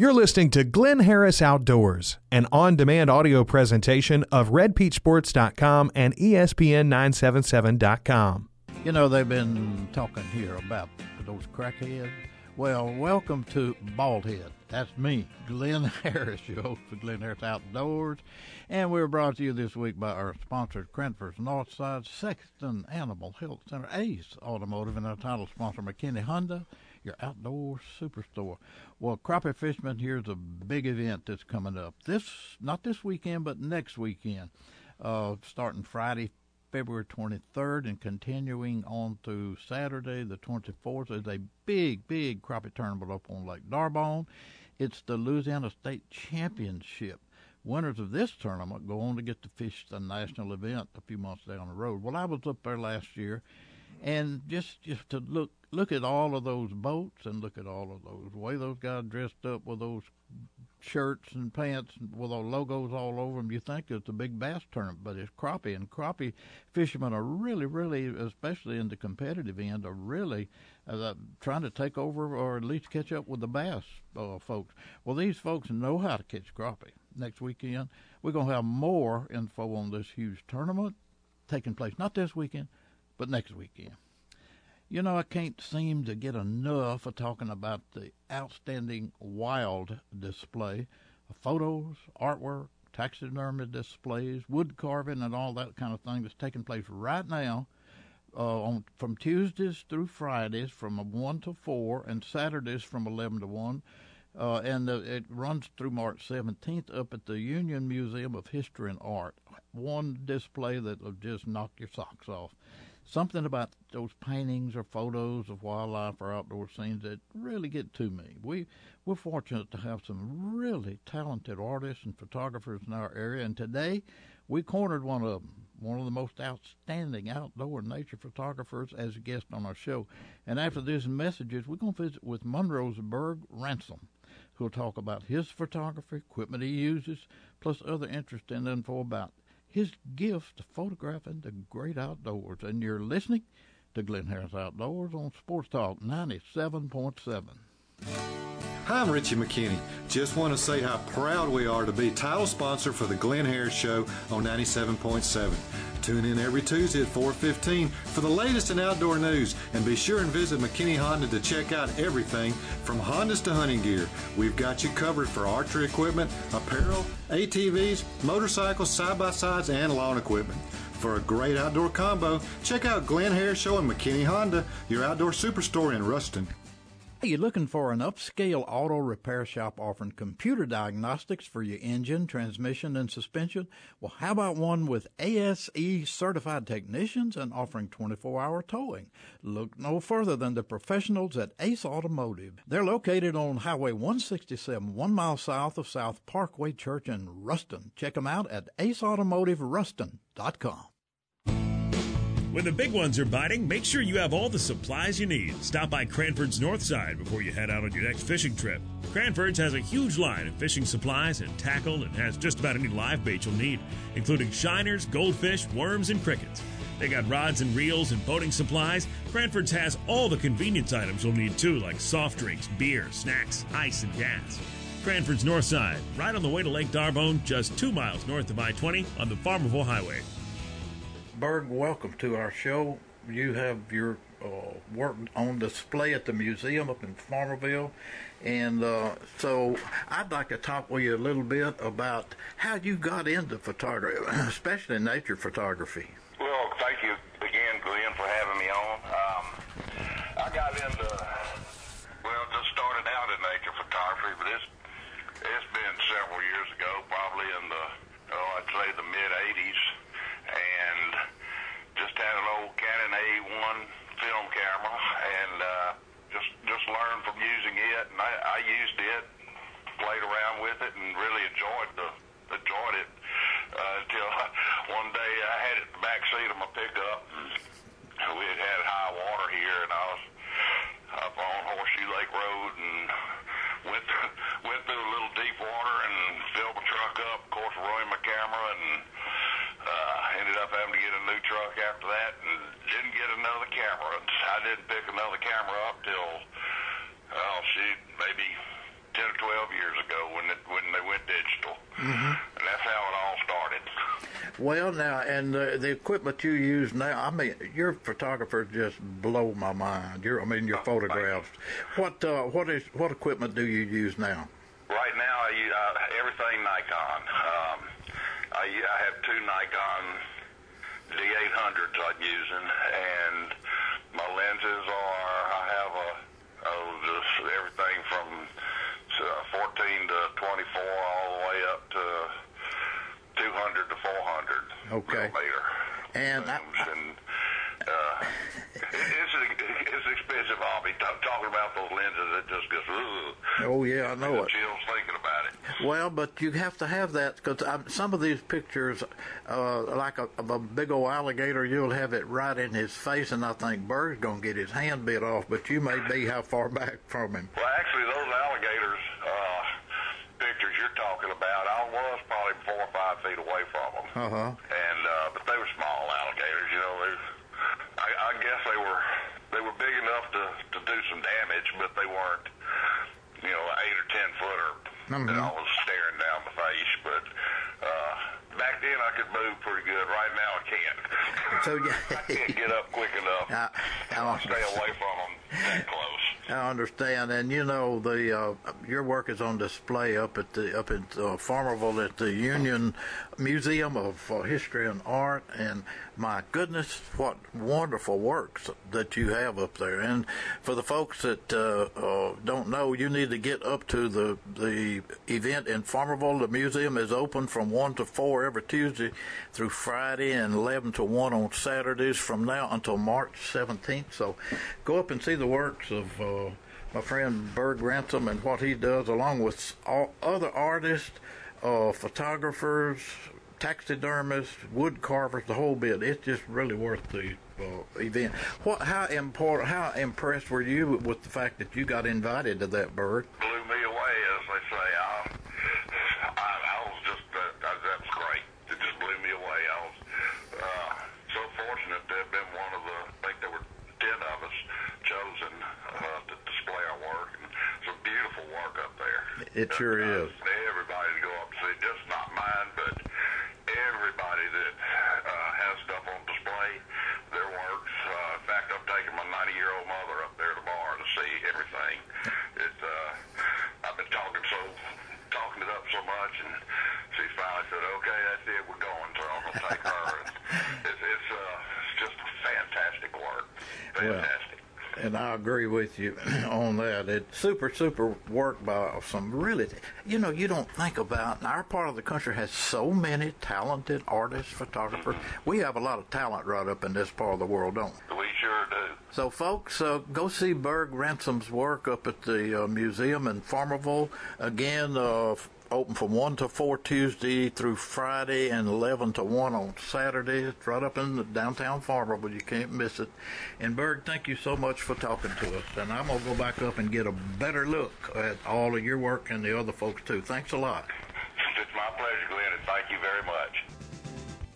You're listening to Glynn Harris Outdoors, an on demand audio presentation of RedPeachSports.com and ESPN977.com. You know, they've been talking here about those crackheads. Well, welcome to Baldhead. That's me, Glynn Harris, your host for Glynn Harris Outdoors. And we're brought to you this week by our sponsor, Cranford's Northside Sexton Animal Health Center, Ace Automotive, and our title sponsor, McKinney Honda your outdoor superstore. Well, crappie fishermen, here's a big event that's coming up. This, not this weekend, but next weekend, uh, starting Friday, February 23rd, and continuing on to Saturday, the 24th. Is a big, big crappie tournament up on Lake D'Arbonne. It's the Louisiana State Championship. Winners of this tournament go on to get to fish the national event a few months down the road. Well, I was up there last year, and just just to look look at all of those boats and look at all of those way those guys dressed up with those shirts and pants with those logos all over them. You think it's a big bass tournament, but it's crappie, and crappie fishermen are really, really, especially in the competitive end, are really uh, trying to take over or at least catch up with the bass uh, folks. Well, these folks know how to catch crappie. Next weekend, we're to have more info on this huge tournament taking place, not this weekend, but next weekend. You know, I can't seem to get enough of talking about the outstanding wild display photos, artwork, taxidermy displays, wood carving, and all that kind of thing that's taking place right now uh, on from Tuesdays through Fridays from 1 to 4 and Saturdays from 11 to 1. Uh, and uh, it runs through March 17th up at the Union Museum of History and Art. One display that will just knock your socks off something about those paintings or photos of wildlife or outdoor scenes that really get to me. We we're fortunate to have some really talented artists and photographers in our area, and today we cornered one of them, one of the most outstanding outdoor nature photographers, as a guest on our show. And after these messages, we're going to visit with Monroe's Ransom, who'll talk about his photography, equipment he uses, plus other interesting info about his gift to photographing the great outdoors. And you're listening to Glynn Harris Outdoors on Sports Talk 97.7. Hi, I'm Richie McKinney. Just want to say how proud we are to be title sponsor for the Glynn Harris Show on 97.7. Tune in every Tuesday at 4:15 for the latest in outdoor news, and be sure and visit McKinney Honda to check out everything from Hondas to hunting gear. We've got you covered for archery equipment, apparel, ATVs, motorcycles, side by sides, and lawn equipment. For a great outdoor combo, check out Glynn Harris Show and McKinney Honda, your outdoor superstore in Ruston. Are you looking for an upscale auto repair shop offering computer diagnostics for your engine, transmission, and suspension? Well, how about one with ASE certified technicians and offering 24 hour towing? Look no further than the professionals at Ace Automotive. They're located on Highway 167, one mile south of South Parkway Church in Ruston. Check them out at aceautomotiveruston.com. When the big ones are biting, make sure you have all the supplies you need. Stop by Cranford's North Side before you head out on your next fishing trip. Cranford's has a huge line of fishing supplies and tackle and has just about any live bait you'll need, including shiners, goldfish, worms, and crickets. They got rods and reels and boating supplies. Cranford's has all the convenience items you'll need too, like soft drinks, beer, snacks, ice, and gas. Cranford's North Side, right on the way to Lake D'Arbonne, just two miles north of I 20 on the Farmerville Highway. Berg, welcome to our show. You have your uh, work on display at the museum up in Farmerville. And uh, so I'd like to talk with you a little bit about how you got into photography, especially nature photography. Well, thank you again, Glynn, for having me on. Um, I got into, well, just started out in nature photography, but it's, it's been several years ago, probably in the, oh, I'd say the mid 80s and just had an old Canon A1 film camera and uh, just just learned from using it. And I, I used it, played around with it, and really enjoyed the enjoyed it uh, until one day I had it in the back seat of my pickup. And we had had high water here, and I was up on Horseshoe Lake Road and went through, went through a little deep water and filled my truck up. Of course, ruined my camera and uh, ended up having to get a new truck after that and didn't get another camera. I didn't pick another camera up till, oh, shoot, maybe 10 or 12 years ago when it, when they went digital. mm-hmm. and that's how it all started. Well, now, and uh, the equipment you use now, I mean, your photographers just blow my mind. Your, I mean, your oh, photographs. What, uh, what is, what equipment do you use now? Right now, I use uh, everything Nikon. Um, I, I have two Nikon D800s I'm using, and my lenses are I have a oh just everything from uh, 14 to 24 all the way up to 200 to 400 okay. millimeter. And, I, and uh, it's a, it's an expensive hobby. T- talking about those lenses, it just gets. Ugh. Oh yeah, I know it. Chills thinking about it. Well, but you have to have that because some of these pictures, uh, like a, of a big old alligator, you'll have it right in his face, and I think Berg's gonna get his hand bit off. But you may be how far back from him? Well, actually, those alligators uh, pictures you're talking about, I was probably four or five feet away from them. Uh huh. And uh, but they were small alligators, you know. They, I, I guess they were they were big enough to to do some damage, but they weren't, you know, eight or ten Mhm. that I was staring down the face. But uh, back then I could move pretty good. Right now I can't. So yeah. I can't get up quick enough. I, I'll I, stay away from them that close. I understand, and you know the uh, your work is on display up at the up at uh, Farmerville at the Union Museum of uh, History and Art, and my goodness, what wonderful works that you have up there! And for the folks that uh, uh, don't know, you need to get up to the the event in Farmerville. The museum is open from one to four every Tuesday through Friday, and eleven to one on Saturdays from now until March seventeenth. So, go up and see the works of. My friend Berg Ransom and what he does, along with all other artists, uh, photographers, taxidermists, wood carvers, the whole bit. It's just really worth the uh, event. What? How important? How impressed were you with the fact that you got invited to that, Berg? blew me away, as they say. I, I, I was just, uh, that was great. It just blew me away. I was uh, so fortunate to have been one of the, I think there were 10 of us chosen uh, to display our work. And some beautiful work up there. It sure Uh, is. Everybody to go up and see, just not mine, but everybody that uh, has stuff on display, their works. Uh, in fact, I'm taking my 90 year old mother up there tomorrow to see everything. It's uh, I've been talking so, talking it up so much, and she finally said, "Okay, that's it, we're going." So I'm gonna take her. And it's it's uh, it's just fantastic work, Well, fantastic. And I agree with you on that. It's super, super work by some really, you know, you don't think about, our part of the country has so many talented artists, photographers. We have a lot of talent right up in this part of the world, don't we? Sure do. So, folks, uh, go see Berg Ransom's work up at the uh, museum in Farmerville. Again, uh, open from 1 to 4 Tuesday through Friday and 11 to 1 on Saturday. It's right up in the downtown Farmerville. You can't miss it. And, Berg, thank you so much for talking to us. And I'm going to go back up and get a better look at all of your work and the other folks, too. Thanks a lot. It's my pleasure, Glynn, and thank you very much.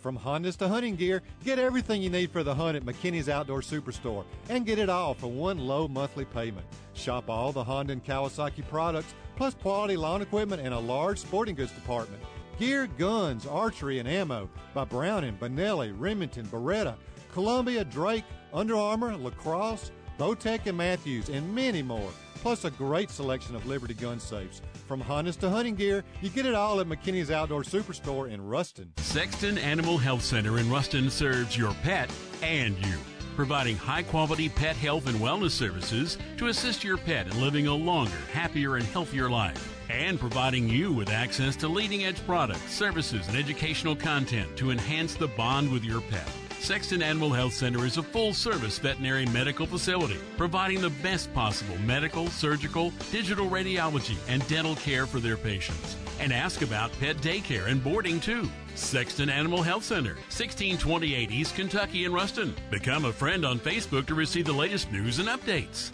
From Hondas to hunting gear, get everything you need for the hunt at McKinney's Outdoor Superstore and get it all for one low monthly payment. Shop all the Honda and Kawasaki products, plus quality lawn equipment and a large sporting goods department. Gear, guns, archery, and ammo by Browning, Benelli, Remington, Beretta, Columbia, Drake, Under Armour, Lacrosse, Bowtech, and Mathews, and many more. Plus a great selection of Liberty gun safes. From Hondas to hunting gear, you get it all at McKinney's Outdoor Superstore in Ruston. Sexton Animal Health Center in Ruston serves your pet and you, providing high quality pet health and wellness services to assist your pet in living a longer, happier, and healthier life. And providing you with access to leading edge products, services, and educational content to enhance the bond with your pet. Sexton Animal Health Center is a full service veterinary medical facility providing the best possible medical, surgical, digital radiology, and dental care for their patients. And ask about pet daycare and boarding too. Sexton Animal Health Center, 1628 East Kentucky in Ruston. Become a friend on Facebook to receive the latest news and updates.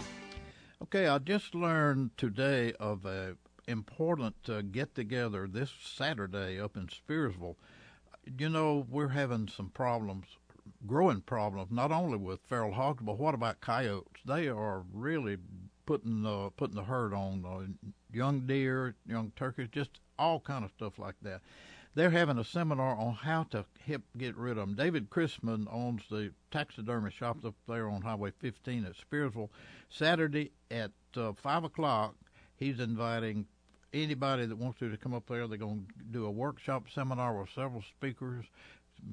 Okay, I just learned today of a important uh, get together this Saturday up in Spearsville. You know, we're having some problems, growing problems, not only with feral hogs, but what about coyotes? They are really putting uh, putting the herd on uh, young deer, young turkeys, just all kind of stuff like that. They're having a seminar on how to help get rid of them. David Chrisman owns the taxidermy shop up there on Highway 15 at Spearsville. Saturday at uh, five o'clock, he's inviting anybody that wants to to come up there. They're going to do a workshop seminar with several speakers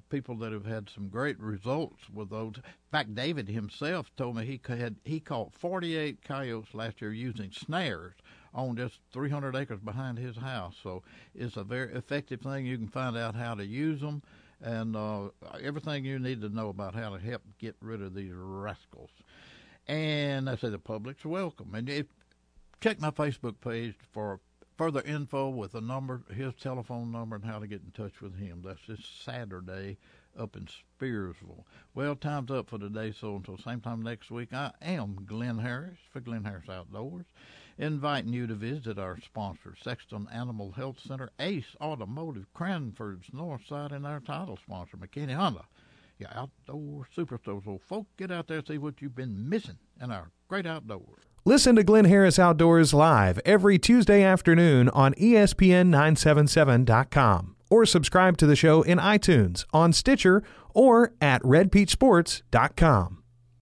people that have had some great results with those. In fact, David himself told me he had he caught 48 coyotes last year using snares on just 300 acres behind his house. So it's a very effective thing. You can find out how to use them and uh, everything you need to know about how to help get rid of these rascals. And I say the public's welcome. And if, check my Facebook page for further info with the number, his telephone number, and how to get in touch with him. That's this Saturday up in Spearsville. Well, time's up for today, so until same time next week, I am Glynn Harris for Glynn Harris Outdoors, inviting you to visit our sponsor, Sexton Animal Health Center, Ace Automotive, Cranford's North Side, and our title sponsor, McKinney Honda. Your outdoor superstore. So, folks, get out there and see what you've been missing in our great outdoors. Listen to Glynn Harris Outdoors live every Tuesday afternoon on ESPN977.com or subscribe to the show in iTunes, on Stitcher, or at redpeachsports.com.